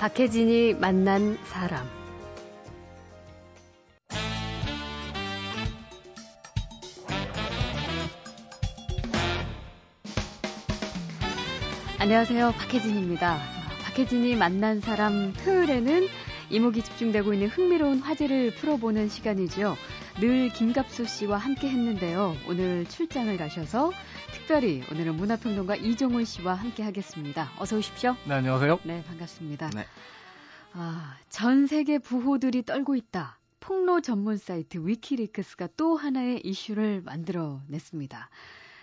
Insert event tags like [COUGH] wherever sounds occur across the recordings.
박혜진이 만난 사람. 안녕하세요. 박혜진입니다. 박혜진이 만난 사람 토요일에는 이목이 집중되고 있는 흥미로운 화제를 풀어보는 시간이죠. 늘 김갑수 씨와 함께 했는데요. 오늘 출장을 가셔서 특별히 오늘은 문화평론가 이종훈 씨와 함께 하겠습니다. 어서 오십시오. 네, 안녕하세요. 네, 반갑습니다. 네. 아, 전 세계 부호들이 떨고 있다. 폭로 전문 사이트 위키리크스가 또 하나의 이슈를 만들어냈습니다.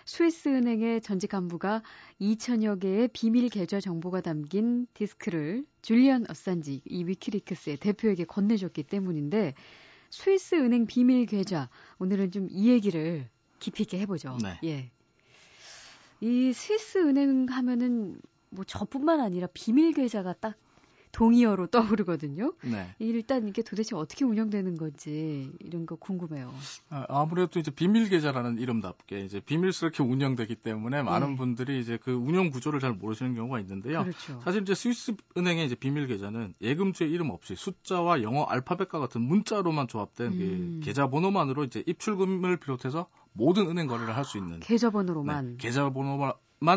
스위스 은행의 전직 간부가 2천여 개의 비밀 계좌 정보가 담긴 디스크를 줄리언 어산지 이 위키리크스의 대표에게 건네줬기 때문인데 스위스 은행 비밀 계좌 오늘은 좀 이 얘기를 깊이 있게 해보죠. 네. 예. 이 스위스 은행 하면은 뭐 저뿐만 아니라 비밀 계좌가 딱 동의어로 떠오르거든요. 네. 일단 이게 도대체 어떻게 운영되는 건지 이런 거 궁금해요. 아, 아무래도 이제 비밀 계좌라는 이름답게 이제 비밀스럽게 운영되기 때문에 많은 네. 분들이 이제 그 운영 구조를 잘 모르시는 경우가 있는데요. 그렇죠. 사실 이제 스위스 은행의 이제 비밀 계좌는 예금주의 이름 없이 숫자와 영어 알파벳과 같은 문자로만 조합된 음. 그 계좌 번호만으로 이제 입출금을 비롯해서 모든 은행 거래를 할 수 있는 계좌번호로만. 네, 계좌 번호만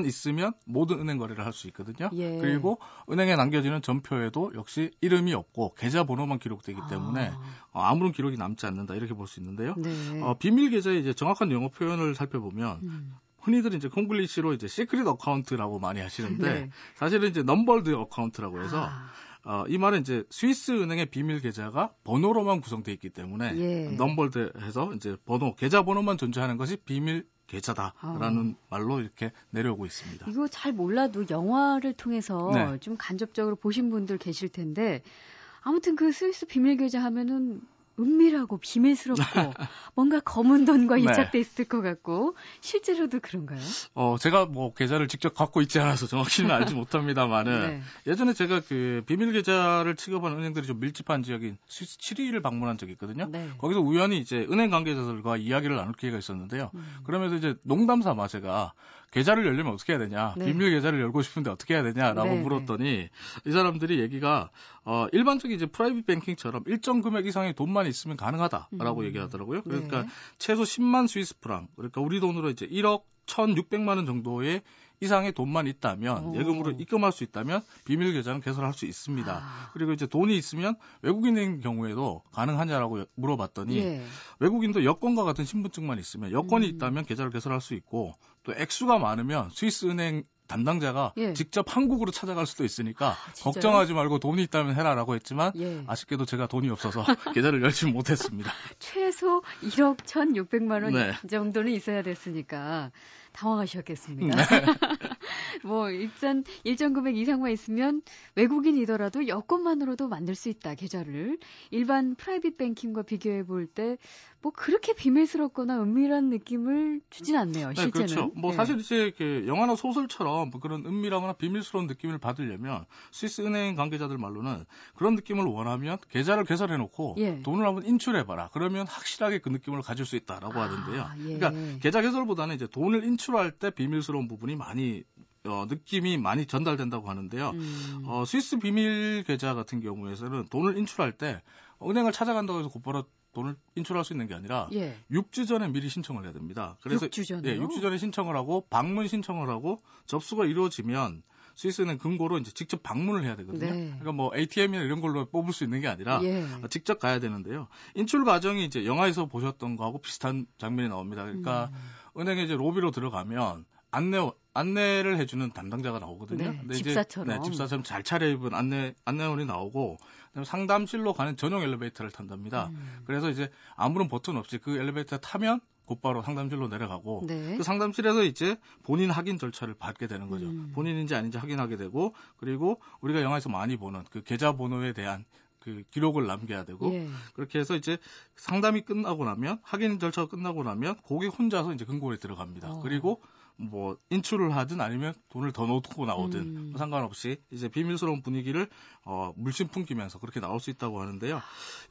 있으면 모든 은행 거래를 할 수 있거든요. 예. 그리고 은행에 남겨지는 전표에도 역시 이름이 없고 계좌 번호만 기록되기 때문에 아, 어, 아무런 기록이 남지 않는다 이렇게 볼 수 있는데요. 네. 어, 비밀 계좌의 이제 정확한 영어 표현을 살펴보면 음. 흔히들 이제 콩글리시로 이제 secret account라고 많이 하시는데 네. 사실은 이제 numbered account라고 해서 아, 어, 이 말은 이제 스위스 은행의 비밀 계좌가 번호로만 구성되어 있기 때문에 예. numbered 해서 이제 번호 계좌 번호만 존재하는 것이 비밀 계좌다라는 말로 이렇게 내려오고 있습니다. 이거 잘 몰라도 영화를 통해서 네. 좀 간접적으로 보신 분들 계실 텐데 아무튼 그 스위스 비밀 계좌 하면은 은밀하고 비밀스럽고 [LAUGHS] 뭔가 검은 돈과 네. 이착돼 있을 것 같고 실제로도 그런가요? 어, 제가 뭐 계좌를 직접 갖고 있지 않아서 정확히는 알지 [LAUGHS] 못합니다만은 네. 예전에 제가 그 비밀 계좌를 취급하는 은행들이 좀 밀집한 지역인 스위스 7위를 방문한 적이 있거든요. 네. 거기서 우연히 이제 은행 관계자들과 이야기를 나눌 기회가 있었는데요. 음. 그러면서 이제 농담 삼아 제가 계좌를 열려면 어떻게 해야 되냐, 네. 비밀 계좌를 열고 싶은데 어떻게 해야 되냐라고 네, 물었더니 이 사람들이 얘기가 어, 일반적인 이제 private banking처럼 일정 금액 이상의 돈만 있으면 가능하다라고 음. 얘기하더라고요. 그러니까 네. 최소 10만 스위스 프랑, 그러니까 우리 돈으로 이제 1억 1,600만 원 정도의 이상의 돈만 있다면 오. 예금으로 입금할 수 있다면 비밀 계좌는 개설할 수 있습니다. 아. 그리고 이제 돈이 있으면 외국인인 경우에도 가능하냐라고 물어봤더니 예. 외국인도 여권과 같은 신분증만 있으면 여권이 음. 있다면 계좌를 개설할 수 있고 또 액수가 많으면 스위스 은행 담당자가 예. 직접 한국으로 찾아갈 수도 있으니까 진짜요? 걱정하지 말고 돈이 있다면 해라라고 했지만 예. 아쉽게도 제가 돈이 없어서 [LAUGHS] 계좌를 열지 못했습니다. [LAUGHS] 최소 1억 1,600만 원 네. 정도는 있어야 됐으니까 당황하셨겠습니다. 네. 뭐 일단 일정 금액 이상만 있으면 외국인이더라도 여권만으로도 만들 수 있다 계좌를 일반 private banking과 비교해 볼 때 뭐 그렇게 비밀스럽거나 은밀한 느낌을 주진 않네요. 네, 실제는. 그렇죠. 뭐 네. 사실 이제 그 영화나 소설처럼 뭐 그런 은밀하거나 비밀스러운 느낌을 받으려면 스위스 은행 관계자들 말로는 그런 느낌을 원하면 계좌를 개설해 놓고 예. 돈을 한번 인출해 봐라. 그러면 확실하게 그 느낌을 가질 수 있다라고 아, 하던데요. 예. 그러니까 계좌 개설보다는 이제 돈을 인출할 때 비밀스러운 부분이 많이 어, 느낌이 많이 전달된다고 하는데요. 음. 어, 스위스 비밀 계좌 같은 경우에서는 돈을 인출할 때 은행을 찾아간다고 해서 곧바로 돈을 인출할 수 있는 게 아니라 예. 6주 전에 미리 신청을 해야 됩니다. 그래서 6주 전에요? 예, 6주 전에 신청을 하고 방문 신청을 하고 접수가 이루어지면 스위스는 금고로 이제 직접 방문을 해야 되거든요. 네. 그러니까 뭐 ATM이나 이런 걸로 뽑을 수 있는 게 아니라 예. 직접 가야 되는데요. 인출 과정이 이제 영화에서 보셨던 거하고 비슷한 장면이 나옵니다. 그러니까 음. 은행에 이제 로비로 들어가면 안내 안내를 해주는 담당자가 나오거든요. 네, 근데 이제, 집사처럼. 네, 집사처럼 잘 차려입은 안내 안내원이 나오고 그다음에 상담실로 가는 전용 엘리베이터를 탄답니다. 음. 그래서 이제 아무런 버튼 없이 그 엘리베이터 타면 곧바로 상담실로 내려가고 네. 그 상담실에서 이제 본인 확인 절차를 밟게 되는 거죠. 음. 본인인지 아닌지 확인하게 되고 그리고 우리가 영화에서 많이 보는 그 계좌 번호에 대한 그 기록을 남겨야 되고 예. 그렇게 해서 이제 상담이 끝나고 나면 확인 절차가 끝나고 나면 고객 혼자서 이제 금고에 들어갑니다. 어. 그리고 뭐 인출을 하든 아니면 돈을 더 놓고 나오든 음. 상관없이 이제 비밀스러운 분위기를 어, 물씬 풍기면서 그렇게 나올 수 있다고 하는데요.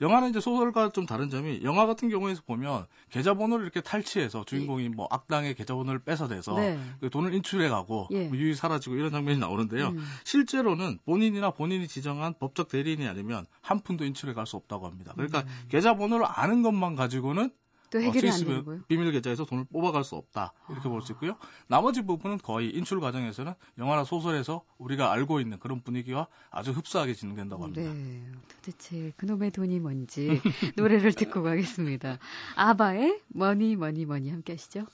영화는 이제 소설과 좀 다른 점이 영화 같은 경우에서 보면 계좌번호를 이렇게 탈취해서 주인공이 뭐 악당의 계좌번호를 뺏어내서 네. 그 돈을 인출해가고 예. 뭐 유이 사라지고 이런 장면이 나오는데요. 음. 실제로는 본인이나 본인이 지정한 법적 대리인이 아니면 한 푼도 인출해 갈 수 없다고 합니다. 그러니까 음. 계좌번호를 아는 것만 가지고는 또 어, 해결이 안 스위스 되는 거예요? 비밀 계좌에서 돈을 뽑아갈 수 없다 이렇게 볼 수 있고요. 나머지 부분은 거의 인출 과정에서는 영화나 소설에서 우리가 알고 있는 그런 분위기와 아주 흡사하게 진행된다고 합니다. 네. 도대체 그놈의 돈이 뭔지 노래를 듣고 가겠습니다. [LAUGHS] 아바의 Money Money Money 함께 하시죠.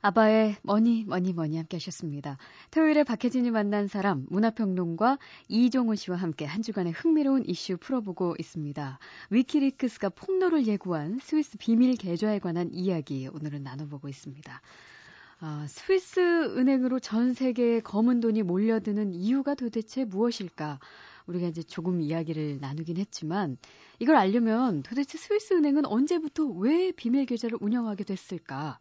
아바의 Money Money Money 함께 하셨습니다. 토요일에 박혜진이 만난 사람 문화평론가 이종훈 씨와 함께 한 주간의 흥미로운 이슈 풀어보고 있습니다. 위키리크스가 폭로를 예고한 스위스 비밀 계좌에 관한 이야기 오늘은 나눠보고 있습니다. 아, 스위스 은행으로 전 세계에 검은 돈이 몰려드는 이유가 도대체 무엇일까? 우리가 이제 조금 이야기를 나누긴 했지만 이걸 알려면 도대체 스위스 은행은 언제부터 왜 비밀 계좌를 운영하게 됐을까?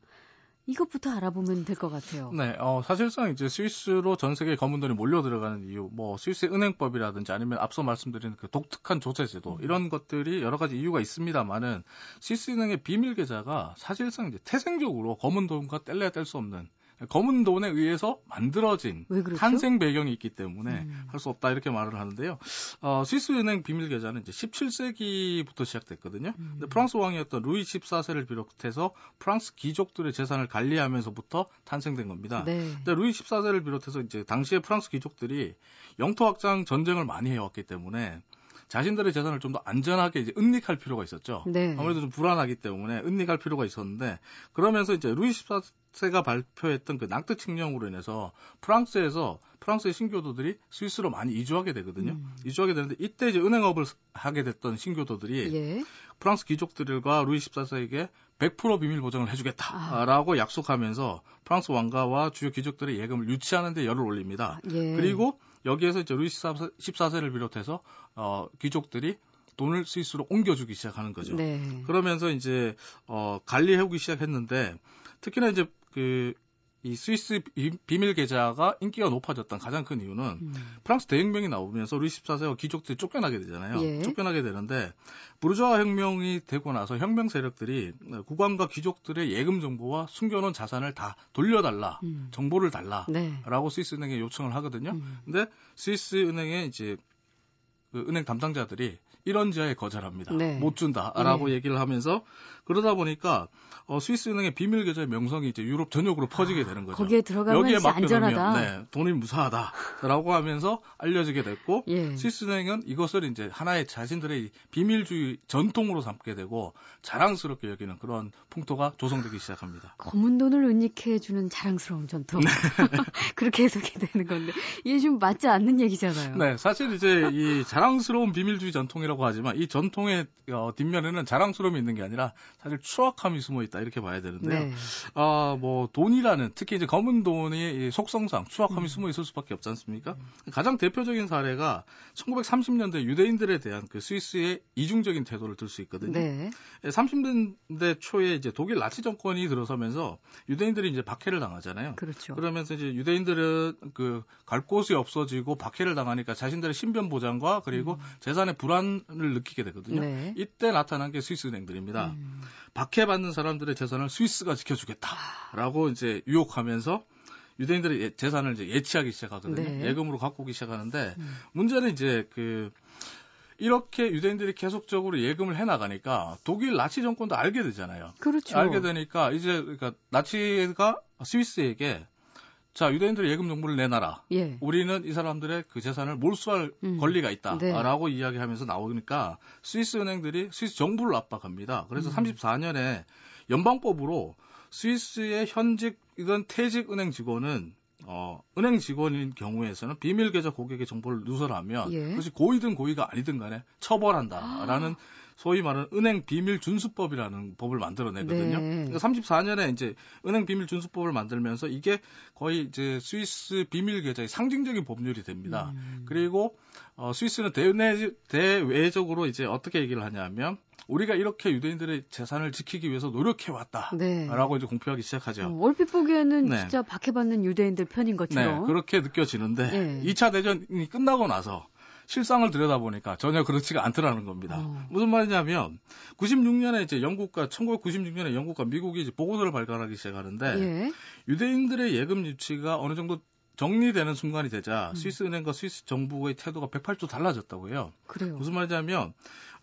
이것부터 알아보면 될 것 같아요. 네, 어, 사실상 이제 스위스로 전 세계 검은 돈이 몰려 들어가는 이유, 뭐 스위스 은행법이라든지 아니면 앞서 말씀드린 그 독특한 조세제도 이런 것들이 여러 가지 이유가 있습니다만은 스위스 은행의 비밀 계좌가 사실상 이제 태생적으로 검은 돈과 뗄래야 뗄 수 없는 검은 돈에 의해서 만들어진 왜 그렇죠? 탄생 배경이 있기 때문에 음. 할수 없다 이렇게 말을 하는데요. 어, 스위스 은행 비밀 계좌는 이제 17세기부터 시작됐거든요. 음. 근데 프랑스 왕이었던 루이 14세를 비롯해서 프랑스 귀족들의 재산을 관리하면서부터 탄생된 겁니다. 네. 근데 루이 14세를 비롯해서 이제 당시에 프랑스 귀족들이 영토 확장 전쟁을 많이 해왔기 때문에 자신들의 재산을 좀 더 안전하게 이제 은닉할 필요가 있었죠. 네. 아무래도 좀 불안하기 때문에 은닉할 필요가 있었는데 그러면서 이제 루이 14세가 발표했던 그 낭트 칙령으로 인해서 프랑스에서 프랑스의 신교도들이 스위스로 많이 이주하게 되거든요. 음. 이주하게 되는데 이때 이제 은행업을 하게 됐던 신교도들이 예. 프랑스 귀족들과 루이 14세에게 100% 비밀 보장을 해주겠다라고 약속하면서 프랑스 왕가와 주요 귀족들의 예금을 유치하는 데 열을 올립니다. 예. 그리고 여기에서 이제 루이 14세, 를 비롯해서 어, 귀족들이 돈을 스위스로 옮겨주기 시작하는 거죠. 네. 그러면서 이제 어, 관리해오기 시작했는데 특히나 이제 그 이 스위스 비- 비밀 계좌가 인기가 높아졌던 가장 큰 이유는 음. 프랑스 대혁명이 나오면서 루이 14세와 귀족들이 쫓겨나게 되잖아요. 예. 쫓겨나게 되는데 부르주아 혁명이 되고 나서 혁명 세력들이 국왕과 귀족들의 예금 정보와 숨겨놓은 자산을 다 돌려달라, 음. 정보를 달라. 네. 라고 스위스 은행에 요청을 하거든요. 음. 근데 스위스 은행의 이제 그 은행 담당자들이 이런 지하에 거절합니다. 네. 못 준다라고 네. 얘기를 하면서 그러다 보니까 어, 스위스 은행의 비밀 계좌의 명성이 이제 유럽 전역으로 퍼지게 되는 거죠. 거기에 들어가면 여기에 안전하다. 네, 돈이 무사하다라고 하면서 알려지게 됐고 예. 스위스 은행은 이것을 이제 하나의 자신들의 비밀주의 전통으로 삼게 되고 자랑스럽게 여기는 그런 풍토가 조성되기 시작합니다. 검은 돈을 은닉해주는 자랑스러운 전통. 네. [LAUGHS] 그렇게 해석이 되는 건데 이게 좀 맞지 않는 얘기잖아요. 네, 사실 이제 이 자랑스러운 비밀주의 전통이라고 하지만 이 전통의 어, 뒷면에는 자랑스러움이 있는 게 아니라 사실 추악함이 숨어 있다 이렇게 봐야 되는데요. 네. 아, 뭐 돈이라는 특히 이제 검은 돈의 이 속성상 추악함이 음. 숨어 있을 수밖에 없지 않습니까? 가장 대표적인 사례가 1930년대 유대인들에 대한 그 스위스의 이중적인 태도를 들 수 있거든요. 네. 30년대 초에 이제 독일 나치 정권이 들어서면서 유대인들이 이제 박해를 당하잖아요. 그렇죠. 그러면서 이제 유대인들은 그 갈 곳이 없어지고 박해를 당하니까 자신들의 신변 보장과 그리고 재산의 불안 을 느끼게 되거든요. 음. 네. 이때 나타난 게 스위스 은행들입니다. 음. 박해받는 사람들의 재산을 스위스가 지켜주겠다라고 이제 유혹하면서 유대인들의 예- 재산을 이제 예치하기 시작하거든요. 네. 예금으로 갖고 오기 시작하는데 음. 문제는 이제 그 이렇게 유대인들이 계속적으로 예금을 해 나가니까 독일 나치 정권도 알게 되잖아요. 그렇죠. 알게 되니까 이제 그러니까 나치가 스위스에게 자 유대인들의 예금 정보를 내놔라. 예. 우리는 이 사람들의 그 재산을 몰수할 음. 권리가 네. 있다라고 이야기하면서 나오니까 스위스 은행들이 스위스 정부를 압박합니다. 그래서 음. 34년에 연방법으로 스위스의 현직 이건 퇴직 은행 직원은 어, 은행 직원인 경우에서는 비밀 계좌 고객의 정보를 누설하면 예. 그것이 고의든 고의가 아니든 간에 처벌한다라는 소위 말하는 은행 비밀 준수법이라는 법을 만들어내거든요. 네. 그러니까 34년에 이제 은행 비밀 준수법을 만들면서 이게 거의 이제 스위스 비밀 계좌의 상징적인 법률이 됩니다. 음. 그리고 어, 스위스는 대내, 대외적으로 이제 어떻게 얘기를 하냐면 우리가 이렇게 유대인들의 재산을 지키기 위해서 노력해 왔다라고 네. 이제 공표하기 시작하죠. 어, 얼핏 보기에는 네. 진짜 박해받는 유대인들 편인 네, 것처럼. 그렇게 느껴지는데 예. 2차 대전이 끝나고 나서 실상을 들여다보니까 전혀 그렇지가 않더라는 겁니다. 어. 무슨 말이냐면 96년에 이제 영국과 1996년에 영국과 미국이 이제 보고서를 발간하기 시작하는데 예. 유대인들의 예금 유치가 어느 정도 정리되는 순간이 되자 음. 스위스 은행과 스위스 정부의 태도가 108도 달라졌다고 해요. 그래요. 무슨 말이냐면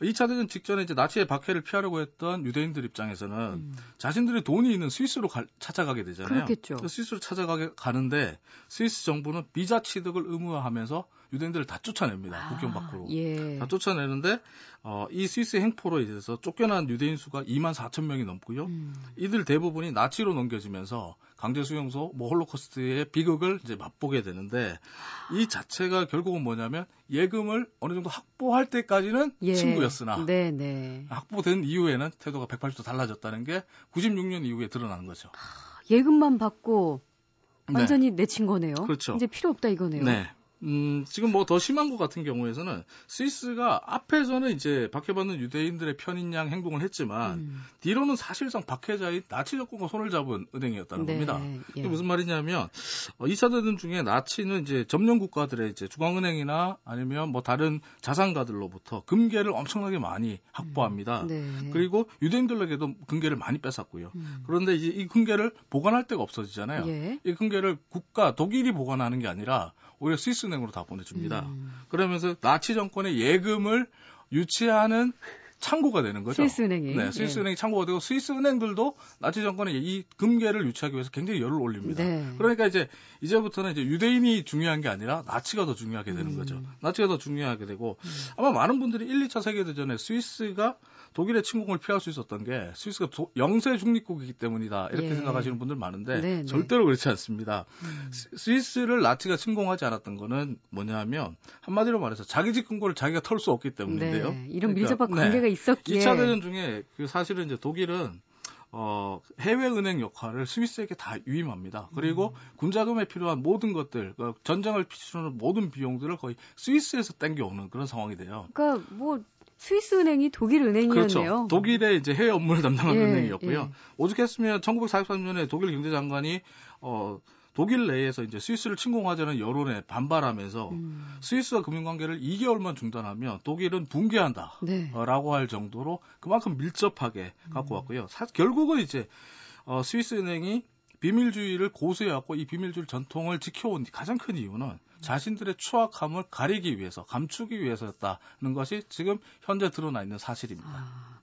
2차 대전 직전에 이제 나치의 박해를 피하려고 했던 유대인들 입장에서는 음. 자신들의 돈이 있는 스위스로 가- 찾아가게 되잖아요. 그렇겠죠. 스위스로 찾아가게 가는데 스위스 정부는 비자 취득을 의무화하면서 유대인들을 다 쫓아냅니다. 국경 밖으로. 아, 예. 다 쫓아내는데 어, 이 스위스 행포로 인해서 쫓겨난 유대인 수가 2만 4천 명이 넘고요. 음. 이들 대부분이 나치로 넘겨지면서 강제 수용소, 뭐 홀로코스트의 비극을 이제 맛보게 되는데 이 자체가 결국은 뭐냐면 예금을 어느 정도 확보할 때까지는 예. 친구였으나 네, 네. 확보된 이후에는 태도가 180도 달라졌다는 게 96년 이후에 드러나는 거죠. 예금만 받고 네. 완전히 내친 거네요. 그렇죠. 이제 필요 없다 이거네요. 네. 음, 지금 뭐 더 심한 것 같은 경우에서는 스위스가 앞에서는 이제 박해받는 유대인들의 편인 양 행동을 했지만 음. 뒤로는 사실상 박해자인 나치 정권과 손을 잡은 은행이었다는 네. 겁니다. 예. 이게 무슨 말이냐면 어, 2차 대전 중에 나치는 이제 점령 국가들의 이제 중앙은행이나 아니면 뭐 다른 자산가들로부터 금괴를 엄청나게 많이 확보합니다. 네. 그리고 유대인들에게도 금괴를 많이 뺏었고요. 음. 그런데 이제 이 금괴를 보관할 데가 없어지잖아요. 예. 이 금괴를 국가 독일이 보관하는 게 아니라 오히려 스위스 은행으로 다 보내줍니다. 음. 그러면서 나치 정권의 예금을 유치하는 창고가 되는 거죠. 스위스 은행이. 네, 스위스 예. 은행이 창고가 되고 스위스 은행들도 나치 정권의 이 금괴를 유치하기 위해서 굉장히 열을 올립니다. 네. 그러니까 이제 이제부터는 이제 유대인이 중요한 게 아니라 나치가 더 중요하게 되는 음. 거죠. 나치가 더 중요하게 되고 음. 아마 많은 분들이 1, 2차 세계 대전에 스위스가 독일의 침공을 피할 수 있었던 게 스위스가 도- 영세 중립국이기 때문이다 이렇게 예. 생각하시는 분들 많은데 네, 네. 절대로 그렇지 않습니다. 음. 스- 스위스를 나치가 침공하지 않았던 거는 뭐냐면 한마디로 말해서 자기 집 근거를 자기가 털 수 없기 때문인데요. 네. 이런 그러니까, 밀접한 네. 관계가 있었기에 2차 대전 중에 그 사실은 이제 독일은 어, 해외 은행 역할을 스위스에게 다 위임합니다. 그리고 음. 군자금에 필요한 모든 것들, 그 전쟁을 피치는 모든 비용들을 거의 스위스에서 땡겨오는 그런 상황이 돼요. 그러니까 뭐 스위스 은행이 독일 은행이었네요. 그렇죠. 독일의 이제 해외 업무를 담당하는 예, 은행이었고요. 예. 오죽했으면 1943년에 독일 경제장관이 어, 독일 내에서 이제 스위스를 침공하자는 여론에 반발하면서 음. 스위스와 금융관계를 2개월만 중단하면 독일은 붕괴한다. 네. 어, 라고 할 정도로 그만큼 밀접하게 갖고 왔고요. 사- 결국은 이제 어, 스위스 은행이 비밀주의를 고수해왔고 이 비밀주의 전통을 지켜온 가장 큰 이유는 자신들의 추악함을 가리기 위해서 감추기 위해서였다는 것이 지금 현재 드러나 있는 사실입니다. 아,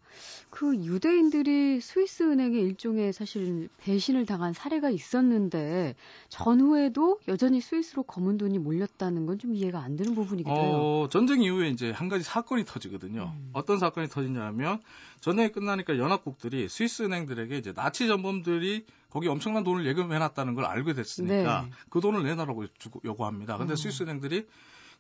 그 유대인들이 스위스 은행에 일종의 사실 배신을 당한 사례가 있었는데 전후에도 여전히 스위스로 검은 돈이 몰렸다는 건 좀 이해가 안 되는 부분이기도 해요. 어, 전쟁 이후에 이제 한 가지 사건이 터지거든요. 음. 어떤 사건이 터지냐면 전쟁이 끝나니까 연합국들이 스위스 은행들에게 이제 나치 전범들이 거기 엄청난 돈을 예금해놨다는 걸 알게 됐으니까 네. 그 돈을 내놔라고 주고- 요구합니다. 근데 어. 스위스 은행들이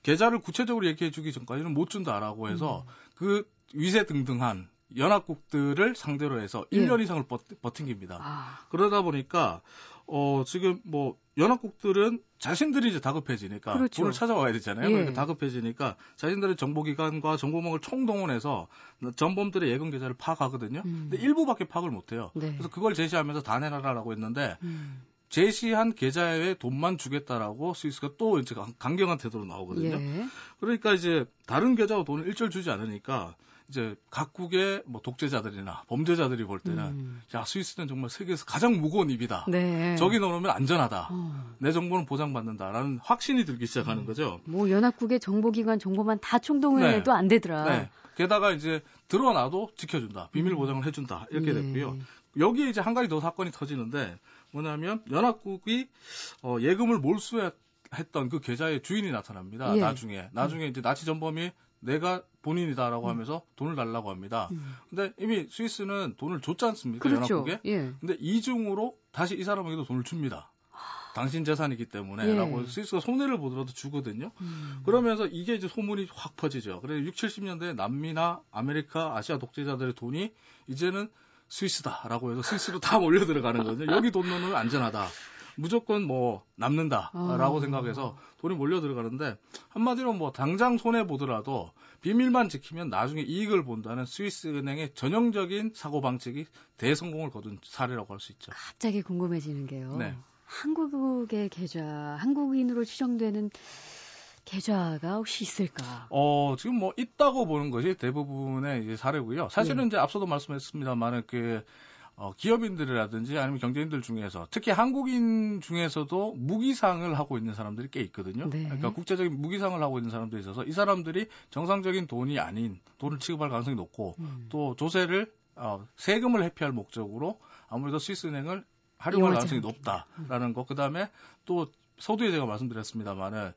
계좌를 구체적으로 얘기해주기 전까지는 못 준다라고 해서 음. 그 위세 등등한 연합국들을 상대로 해서 예. 1년 이상을 버, 버틴깁니다. 아, 그러다 보니까 어 지금 뭐 연합국들은 자신들이 이제 다급해지니까 그렇죠. 돈을 찾아와야 되잖아요. 예. 그러니까 다급해지니까 자신들의 정보기관과 정보망을 총동원해서 전범들의 예금 계좌를 파악하거든요. 음. 근데 일부밖에 파악을 못해요. 네. 그래서 그걸 제시하면서 다 내놔라라고 했는데 음, 제시한 계좌에 돈만 주겠다라고 스위스가 또 이제 강- 강경한 태도로 나오거든요. 예. 그러니까 이제 다른 계좌로 돈을 일절 주지 않으니까 이제 각국의 뭐 독재자들이나 범죄자들이 볼 때는 음. 야 스위스는 정말 세계에서 가장 무거운 입이다. 네. 저기 넣으면 안전하다. 어, 내 정보는 보장받는다라는 확신이 들기 시작하는 거죠. 뭐 연합국의 정보기관 정보만 다 총동원해도 안 되더라. 네. 게다가 이제 드러나도 지켜준다. 비밀 음. 보장을 해준다. 이렇게 예. 됐고요. 여기에 이제 한 가지 더 사건이 터지는데 뭐냐면 연합국이 어, 예금을 몰수했던 그 계좌의 주인이 나타납니다. 예. 나중에 나중에 이제 나치 전범이 내가 본인이다라고 하면서 돈을 달라고 합니다. 음. 근데 이미 스위스는 돈을 줬지 않습니까? 그렇죠. 연합국에. 예. 근데 이중으로 다시 이 사람에게도 돈을 줍니다. 당신 재산이기 때문에 예. 라고 스위스가 손해를 보더라도 주거든요. 음. 그러면서 이게 이제 소문이 확 퍼지죠. 그래서 6, 70년대 남미나 아메리카, 아시아 독재자들의 돈이 이제는 스위스다라고 해서 스위스로 다 몰려 들어가는 거죠. 여기 돈 넣으면 안전하다. 무조건 뭐 남는다라고 아. 생각해서 돈이 몰려 들어가는데 한마디로 뭐 당장 손해 보더라도 비밀만 지키면 나중에 이익을 본다는 스위스 은행의 전형적인 사고 방식이 대성공을 거둔 사례라고 할 수 있죠. 갑자기 궁금해지는 게요. 네. 한국의 계좌, 한국인으로 추정되는 계좌가 혹시 있을까? 어, 지금 뭐 있다고 보는 것이 대부분의 이제 사례고요. 사실은 네. 이제 앞서도 말씀했습니다만은 그 어, 기업인들이라든지 아니면 경제인들 중에서 특히 한국인 중에서도 무기상을 하고 있는 사람들이 꽤 있거든요. 네. 그러니까 국제적인 무기상을 하고 있는 사람들이 있어서 이 사람들이 정상적인 돈이 아닌 돈을 취급할 가능성이 높고 음. 또 조세를 어, 세금을 회피할 목적으로 아무래도 스위스 은행을 활용할 가능성이 높다라는 것. 그다음에 또 서두에 제가 말씀드렸습니다만은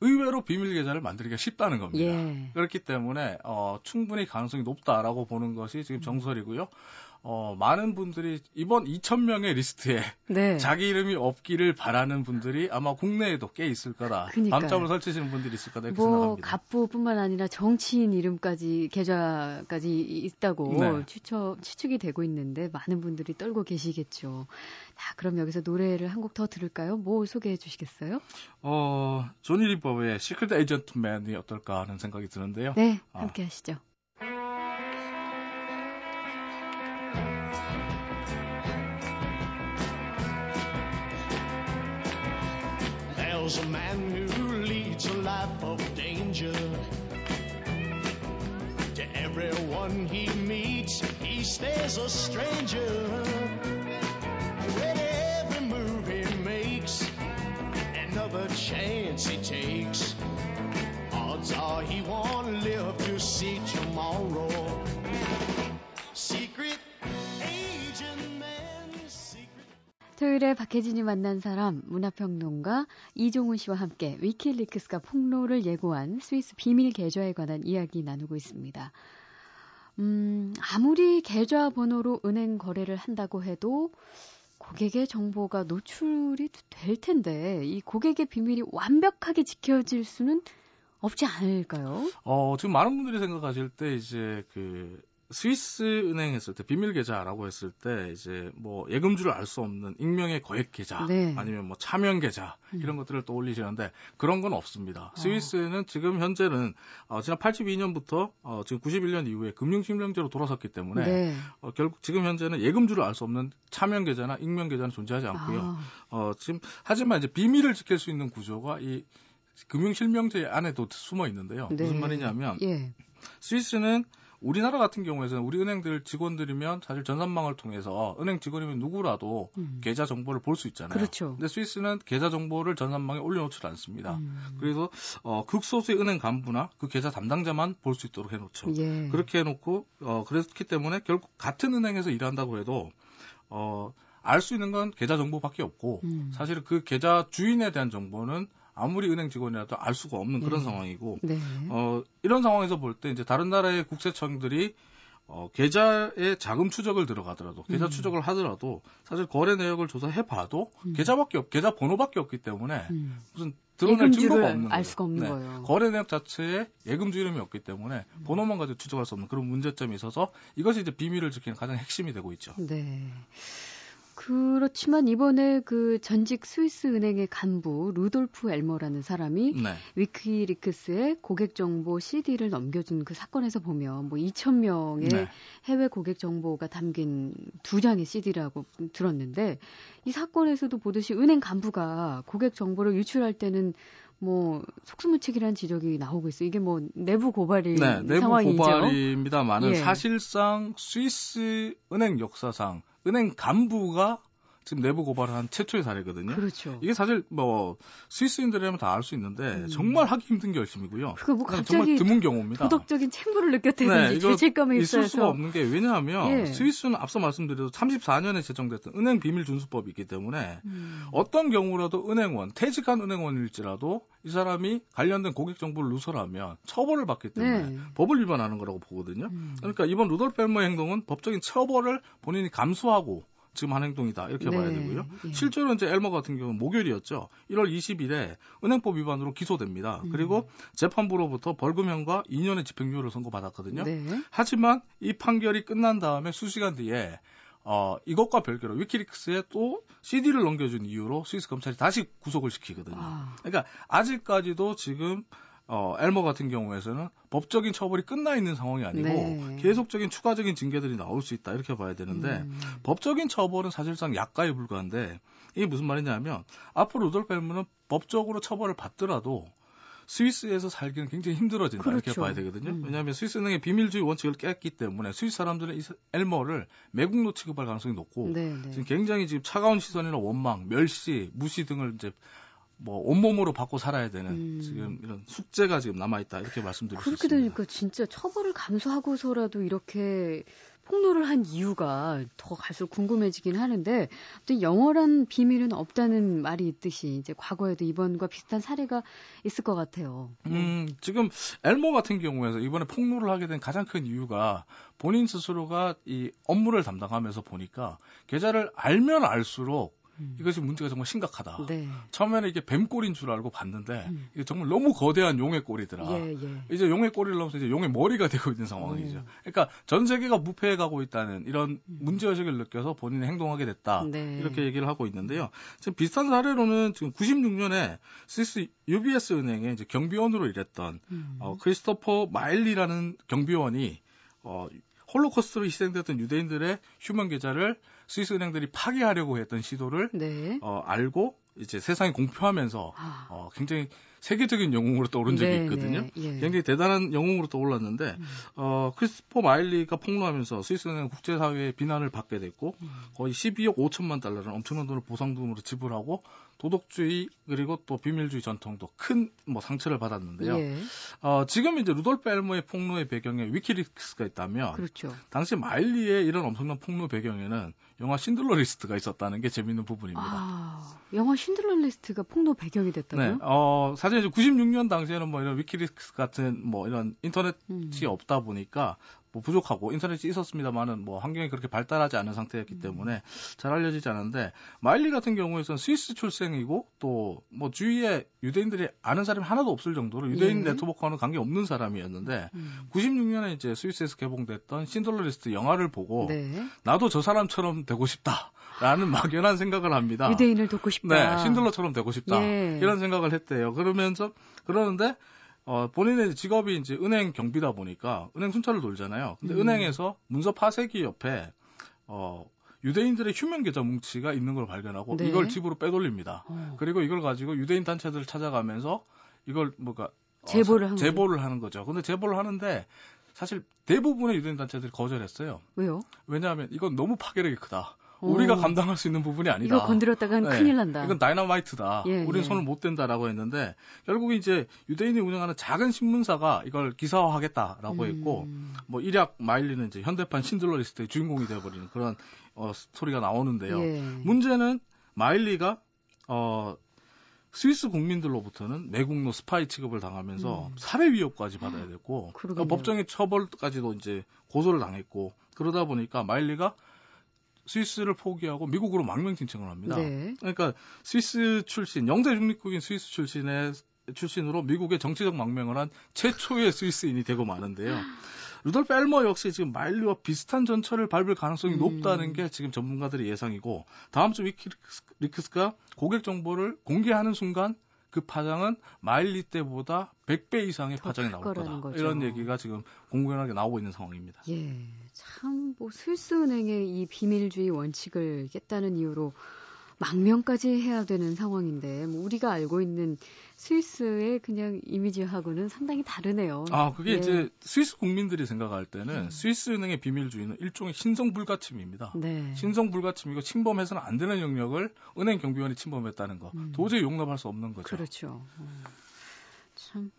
의외로 비밀 계좌를 만들기가 쉽다는 겁니다. 예. 그렇기 때문에 어, 충분히 가능성이 높다라고 보는 것이 지금 정설이고요. 어, 많은 분들이 이번 2,000명의 리스트에 네. 자기 이름이 없기를 바라는 분들이 아마 국내에도 꽤 있을 거다. 그러니까요. 밤잠을 설치시는 분들이 있을 거다 이렇게 뭐 생각합니다. 갑부뿐만 아니라 정치인 이름까지 계좌까지 있다고 네. 추측 추측이 되고 있는데 많은 분들이 떨고 계시겠죠. 자, 그럼 여기서 노래를 한 곡 더 들을까요? 뭐 소개해 주시겠어요? 어, 조니 리버의 Secret Agent Man이 어떨까 하는 생각이 드는데요. 네, 아. 함께 하시죠. There's a man who leads a life of danger. To everyone he meets, he stays a stranger. With every move he makes, another chance he takes. Odds are he won't live to see 토요일에 박혜진이 만난 사람 문화평론가 이종훈 씨와 함께 위키리크스가 폭로를 예고한 스위스 비밀 계좌에 관한 이야기 나누고 있습니다. 음, 아무리 계좌 번호로 은행 거래를 한다고 해도 고객의 정보가 노출이 될 텐데 이 고객의 비밀이 완벽하게 지켜질 수는 없지 않을까요? 어, 지금 많은 분들이 생각하실 때 이제 그 스위스 은행 했을 때 비밀 계좌라고 했을 때 이제 뭐 예금주를 알 수 없는 익명의 거액 계좌 네. 아니면 뭐 차명 계좌 음. 이런 것들을 떠올리시는데 그런 건 없습니다. 어. 스위스는 지금 현재는 어, 지난 82년부터 어, 지금 91년 이후에 금융실명제로 돌아섰기 때문에 네. 어, 결국 지금 현재는 예금주를 알 수 없는 차명 계좌나 익명 계좌는 존재하지 않고요. 아, 어, 지금 하지만 이제 비밀을 지킬 수 있는 구조가 이 금융실명제 안에도 숨어 있는데요. 네. 무슨 말이냐면 예. 스위스는 우리나라 같은 경우에는 우리 은행들 직원들이면 사실 전산망을 통해서 은행 직원이면 누구라도 음. 계좌 정보를 볼 수 있잖아요. 그렇죠. 근데 스위스는 계좌 정보를 전산망에 올려놓지 않습니다. 음. 그래서 어, 극소수의 은행 간부나 그 계좌 담당자만 볼 수 있도록 해놓죠. 예. 그렇게 해놓고 어, 그렇기 때문에 결국 같은 은행에서 일한다고 해도 어, 알 수 있는 건 계좌 정보밖에 없고 음. 사실 그 계좌 주인에 대한 정보는 아무리 은행 직원이라도 알 수가 없는 그런 네. 상황이고 네. 어, 이런 상황에서 볼 때 이제 다른 나라의 국세청들이 어, 계좌에 자금 추적을 들어가더라도 계좌 음. 추적을 하더라도 사실 거래 내역을 조사해 봐도 음. 계좌밖에 없 계좌 번호밖에 없기 때문에 음. 무슨 드러낼 증거가 없는 알. 수가 없는 네. 거예요. 거래 내역 자체에 예금주 이름이 없기 때문에 음. 번호만 가지고 추적할 수 없는 그런 문제점이 있어서 이것이 이제 비밀을 지키는 가장 핵심이 되고 있죠. 네. 그렇지만 이번에 그 전직 스위스 은행의 간부 루돌프 엘머라는 사람이 네. 위키리크스에 고객 정보 CD를 넘겨준 그 사건에서 보면 뭐 2천 명의 네. 해외 고객 정보가 담긴 두 장의 CD라고 들었는데 이 사건에서도 보듯이 은행 간부가 고객 정보를 유출할 때는 뭐 속수무책이라는 지적이 나오고 있어요. 이게 뭐 내부 고발이 네, 내부 상황이죠. 고발입니다만은 예. 사실상 스위스 은행 역사상 은행 간부가 지금 내부 고발을 한 최초의 사례거든요. 그렇죠. 이게 사실 뭐 스위스인들이라면 다 알 수 있는데 음. 정말 하기 힘든 결심이고요. 그거 뭐 정말 갑자기 드문 경우입니다. 도덕적인 책무를 느꼈다든지 네, 죄책감이 있을 있어서 수가 없는 게 왜냐하면 예. 스위스는 앞서 말씀드려도 34년에 제정됐던 은행 비밀 준수법이 있기 때문에 음. 어떤 경우라도 은행원 퇴직한 은행원일지라도 이 사람이 관련된 고객 정보를 누설하면 처벌을 받기 때문에 네. 법을 위반하는 거라고 보거든요. 음. 그러니까 이번 루돌프 벨머의 행동은 법적인 처벌을 본인이 감수하고 지금 한 행동이다 이렇게 네. 봐야 되고요. 예. 실제로 이제 엘머 같은 경우는 목요일이었죠. 1월 20일에 은행법 위반으로 기소됩니다. 음. 그리고 재판부로부터 벌금형과 2년의 집행유예를 선고받았거든요. 네. 하지만 이 판결이 끝난 다음에 수시간 뒤에 어, 이것과 별개로 위키리크스에 또 CD를 넘겨준 이유로 스위스 검찰이 다시 구속을 시키거든요. 아, 그러니까 아직까지도 지금 어, 엘머 같은 경우에서는 법적인 처벌이 끝나 있는 상황이 아니고 네. 계속적인 추가적인 징계들이 나올 수 있다 이렇게 봐야 되는데 음. 법적인 처벌은 사실상 약가에 불과한데 이게 무슨 말이냐면 앞으로 루돌프 벨무는 법적으로 처벌을 받더라도 스위스에서 살기는 굉장히 힘들어진다 이렇게 그렇죠. 봐야 되거든요. 음. 왜냐하면 스위스 은행의 비밀주의 원칙을 깼기 때문에 스위스 사람들은 이 엘머를 매국노 취급할 가능성이 높고 네, 네. 지금 굉장히 지금 차가운 시선이나 원망, 멸시, 무시 등을 이제 뭐 온몸으로 받고 살아야 되는 음. 지금 이런 숙제가 지금 남아 있다 이렇게 말씀드릴 수 그렇게 있습니다. 되니까 진짜 처벌을 감수하고서라도 이렇게 폭로를 한 이유가 더 갈수록 궁금해지긴 하는데 또 영원한 비밀은 없다는 말이 있듯이 이제 과거에도 이번과 비슷한 사례가 있을 것 같아요. 음, 지금 엘모 같은 경우에서 이번에 폭로를 하게 된 가장 큰 이유가 본인 스스로가 이 업무를 담당하면서 보니까 계좌를 알면 알수록 음. 이것이 문제가 정말 심각하다. 네. 처음에는 이게 뱀꼴인 줄 알고 봤는데 음. 이게 정말 너무 거대한 용의 꼴이더라. 예, 예. 이제 용의 꼬리를 넘어서 이제 용의 머리가 되고 있는 상황이죠. 오. 그러니까 전 세계가 무패해 가고 있다는 이런 음. 문제 의식을 느껴서 본인이 행동하게 됐다. 네. 이렇게 얘기를 하고 있는데요. 지금 비슷한 사례로는 지금 96년에 스위스 UBS 은행에 이제 경비원으로 일했던 음. 어, 크리스토퍼 마일리라는 경비원이 어, 홀로코스트로 희생됐던 유대인들의 휴면 계좌를 스위스 은행들이 파기하려고 했던 시도를 네. 어, 알고 이제 세상에 공표하면서 아. 어, 굉장히 세계적인 영웅으로 떠오른 적이 네, 있거든요. 네, 예. 굉장히 대단한 영웅으로 떠올랐는데 음. 어, 크리스토퍼 마일리가 폭로하면서 스위스는 국제사회의 비난을 받게 됐고 음. 거의 12억 5천만 달러를 엄청난 돈을 보상금으로 지불하고 도덕주의 그리고 또 비밀주의 전통도 큰 뭐 상처를 받았는데요. 예. 어, 지금 이제 루돌프 엘머의 폭로의 배경에 위키리크스가 있다면 그렇죠. 당시 마일리의 이런 엄청난 폭로 배경에는 영화 신들러 리스트가 있었다는 게 재밌는 부분입니다. 아, 영화 신들러 리스트가 폭로 배경이 됐다고요? 네, 어, 사실 이제 96년 당시에는 뭐 이런 위키리크스 같은 뭐 이런 인터넷이 음. 없다 보니까 뭐 부족하고 인터넷이 있었습니다만은 뭐 환경이 그렇게 발달하지 않은 상태였기 음. 때문에 잘 알려지지 않은데 마일리 같은 경우에는 스위스 출생이고 또 뭐 주위에 유대인들이 아는 사람이 하나도 없을 정도로 유대인 예. 네트워크와는 관계 없는 사람이었는데 음. 96년에 이제 스위스에서 개봉됐던 신들러 리스트 영화를 보고 네. 나도 저 사람처럼 되고 싶다 라는 [LAUGHS] 막연한 생각을 합니다. 유대인을 돕고 싶다. 네, 신들러처럼 되고 싶다. 예. 이런 생각을 했대요. 그러면서 그러는데 어, 본인의 직업이 이제 은행 경비다 보니까 은행 순찰을 돌잖아요. 근데 음. 은행에서 문서 파쇄기 옆에 어, 유대인들의 휴면 계좌 뭉치가 있는 걸 발견하고 네. 이걸 집으로 빼돌립니다. 어. 그리고 이걸 가지고 유대인 단체들을 찾아가면서 이걸 뭐가 어, 제보를 한 제보를 하는 거죠. 근데 제보를 하는데 사실 대부분의 유대인 단체들이 거절했어요. 왜요? 왜냐하면 이건 너무 파괴력이 크다. 우리가 어. 감당할 수 있는 부분이 아니다. 이거 건드렸다간 네, 큰일 난다. 이건 다이너마이트다. 예, 우리는 예. 손을 못 댄다라고 했는데 결국 이제 유대인이 운영하는 작은 신문사가 이걸 기사화하겠다라고 했고 음. 뭐 일약 마일리는 이제 현대판 신들러 리스트의 주인공이 되어버리는 그런 어, 스토리가 나오는데요. 예. 문제는 마일리가 어, 스위스 국민들로부터는 매국노 스파이 취급을 당하면서 음. 살해 위협까지 받아야 됐고 그러겠네요. 법정의 처벌까지도 이제 고소를 당했고 그러다 보니까 마일리가 스위스를 포기하고 미국으로 망명 신청을 합니다. 네. 그러니까 스위스 출신, 영세 중립국인 스위스 출신의 출신으로 미국의 정치적 망명을 한 최초의 스위스인이 되고 마는데요. 루돌프 엘머 역시 지금 마일리와 비슷한 전철을 밟을 가능성이 음. 높다는 게 지금 전문가들의 예상이고 다음 주 위키리크스가 고객 정보를 공개하는 순간 그 파장은 마일리 때보다 100배 이상의 더 파장이 클 나올 거다. 거죠. 이런 얘기가 지금 공공연하게 나오고 있는 상황입니다. 예. 참, 뭐, 스위스은행의 이 비밀주의 원칙을 깼다는 이유로 망명까지 해야 되는 상황인데 뭐 우리가 알고 있는 스위스의 그냥 이미지하고는 상당히 다르네요. 아, 그게 예. 이제 스위스 국민들이 생각할 때는 음. 스위스 은행의 비밀주의는 일종의 신성 불가침입니다. 네. 신성 불가침이고 침범해서는 안 되는 영역을 은행 경비원이 침범했다는 거. 음. 도저히 용납할 수 없는 거죠. 그렇죠. 어, 참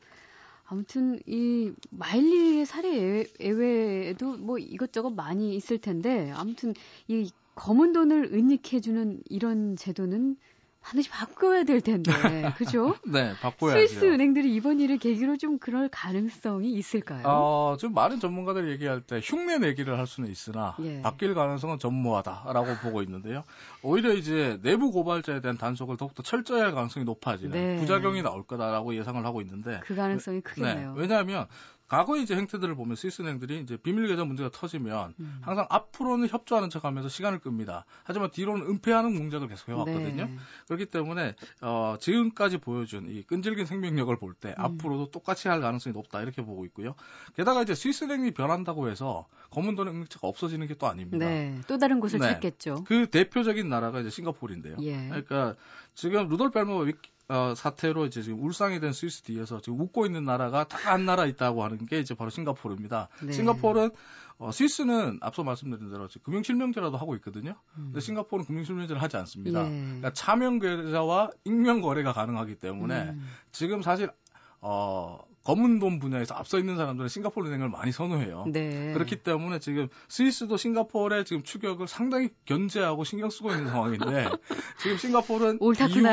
아무튼 이 마일리의 사례 예외- 예외에도 뭐 이것저것 많이 있을 텐데 아무튼 이 검은 돈을 은닉해 주는 이런 제도는 반드시 바꿔야 될 텐데 [LAUGHS] 그죠? 네, 바꿔야죠. 스위스 은행들이 이번 일을 계기로 좀 그럴 가능성이 있을까요? 어, 좀 많은 전문가들이 얘기할 때 흉내 내기를 할 수는 있으나 예. 바뀔 가능성은 전무하다라고 보고 있는데요. 오히려 이제 내부 고발자에 대한 단속을 더욱더 철저히 할 가능성이 높아지는 네. 부작용이 나올 거다라고 예상을 하고 있는데 그 가능성이 크겠네요. 네, 왜냐하면 과거의 이제 행태들을 보면 스위스 은행들이 이제 비밀 계좌 문제가 터지면 음. 항상 앞으로는 협조하는 척하면서 시간을 끕니다. 하지만 뒤로는 은폐하는 공작을 계속 해왔거든요. 네. 그렇기 때문에 어, 지금까지 보여준 이 끈질긴 생명력을 볼때 음. 앞으로도 똑같이 할 가능성이 높다 이렇게 보고 있고요. 게다가 이제 스위스 은행이 변한다고 해서 검은 돈 응력차가 없어지는 게 또 아닙니다. 네, 또 다른 곳을 네. 찾겠죠. 그 대표적인 나라가 이제 싱가포르인데요. 예. 그러니까 지금 루돌프 위- 어, 사태로 이제 지금 울상이 된 스위스 뒤에서 지금 웃고 있는 나라가 딱한 나라 있다고 하는 게 이제 바로 싱가포르입니다. 네. 싱가포르는 어, 스위스는 앞서 말씀드린 대로 지금 금융 실명제라도 하고 있거든요. 근데 싱가포르는 금융 실명제를 하지 않습니다. 음. 예. 그러니까 차명 계좌와 익명 거래가 가능하기 때문에 음. 지금 사실 어, 검은 돈 분야에서 앞서 있는 사람들은 싱가포르 은행을 많이 선호해요. 네. 그렇기 때문에 지금 스위스도 싱가포르의 지금 추격을 상당히 견제하고 신경 쓰고 있는 상황인데 [LAUGHS] 지금 싱가포르는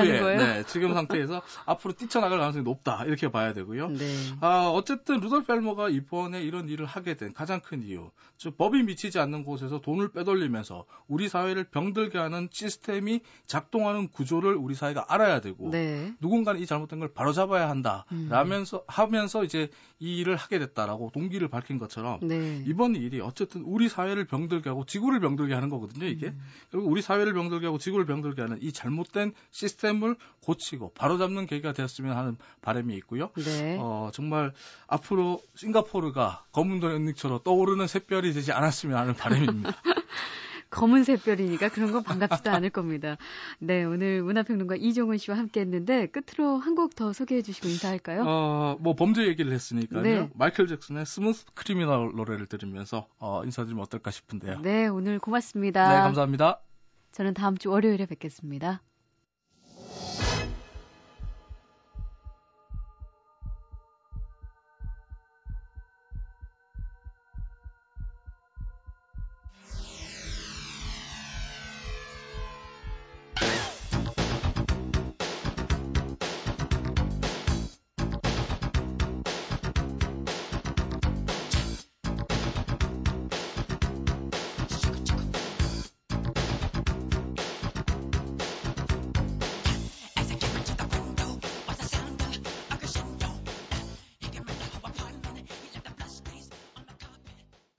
이후에? 네, 지금 상태에서 [LAUGHS] 앞으로 뛰쳐나갈 가능성이 높다 이렇게 봐야 되고요. 네. 아, 어쨌든 루돌프 벨모가 이번에 이런 일을 하게 된 가장 큰 이유, 즉 법이 미치지 않는 곳에서 돈을 빼돌리면서 우리 사회를 병들게 하는 시스템이 작동하는 구조를 우리 사회가 알아야 되고 네. 누군가는 이 잘못된 걸 바로잡아야 한다. 음. 라면서 하면 서 이제 이 일을 하게 됐다라고 동기를 밝힌 것처럼 네. 이번 일이 어쨌든 우리 사회를 병들게 하고 지구를 병들게 하는 거거든요, 이게. 음. 결국 우리 사회를 병들게 하고 지구를 병들게 하는 이 잘못된 시스템을 고치고 바로잡는 계기가 되었으면 하는 바람이 있고요. 네. 어, 정말 앞으로 싱가포르가 검은돈 은닉처로 떠오르는 샛별이 되지 않았으면 하는 바람입니다. [LAUGHS] 검은 샛별이니까 그런 건 반갑지도 않을 겁니다. 네, 오늘 문화평론가 이종훈 씨와 함께 했는데 끝으로 한 곡 더 소개해 주시고 인사할까요? 어, 뭐 범죄 얘기를 했으니까요. 네. 마이클 잭슨의 Smooth Criminal 노래를 들으면서 어, 인사드리면 어떨까 싶은데요. 네, 오늘 고맙습니다. 네, 감사합니다. 저는 다음 주 월요일에 뵙겠습니다.